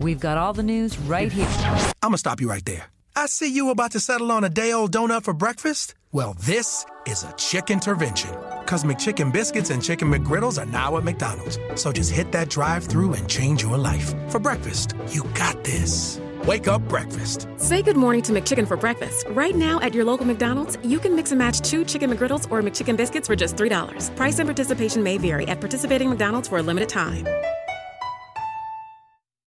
We've got all the news right here. I'm gonna stop you right there. I see you about to settle on a day old donut for breakfast. Well, this is a chicken intervention. Cause McChicken biscuits and chicken McGriddles are now at McDonald's. So just hit that drive through and change your life. For breakfast, you got this. Wake up breakfast. Say good morning to McChicken for breakfast. Right now at your local McDonald's, you can mix and match two chicken McGriddles or McChicken biscuits for just $3. Price and participation may vary at participating McDonald's for a limited time.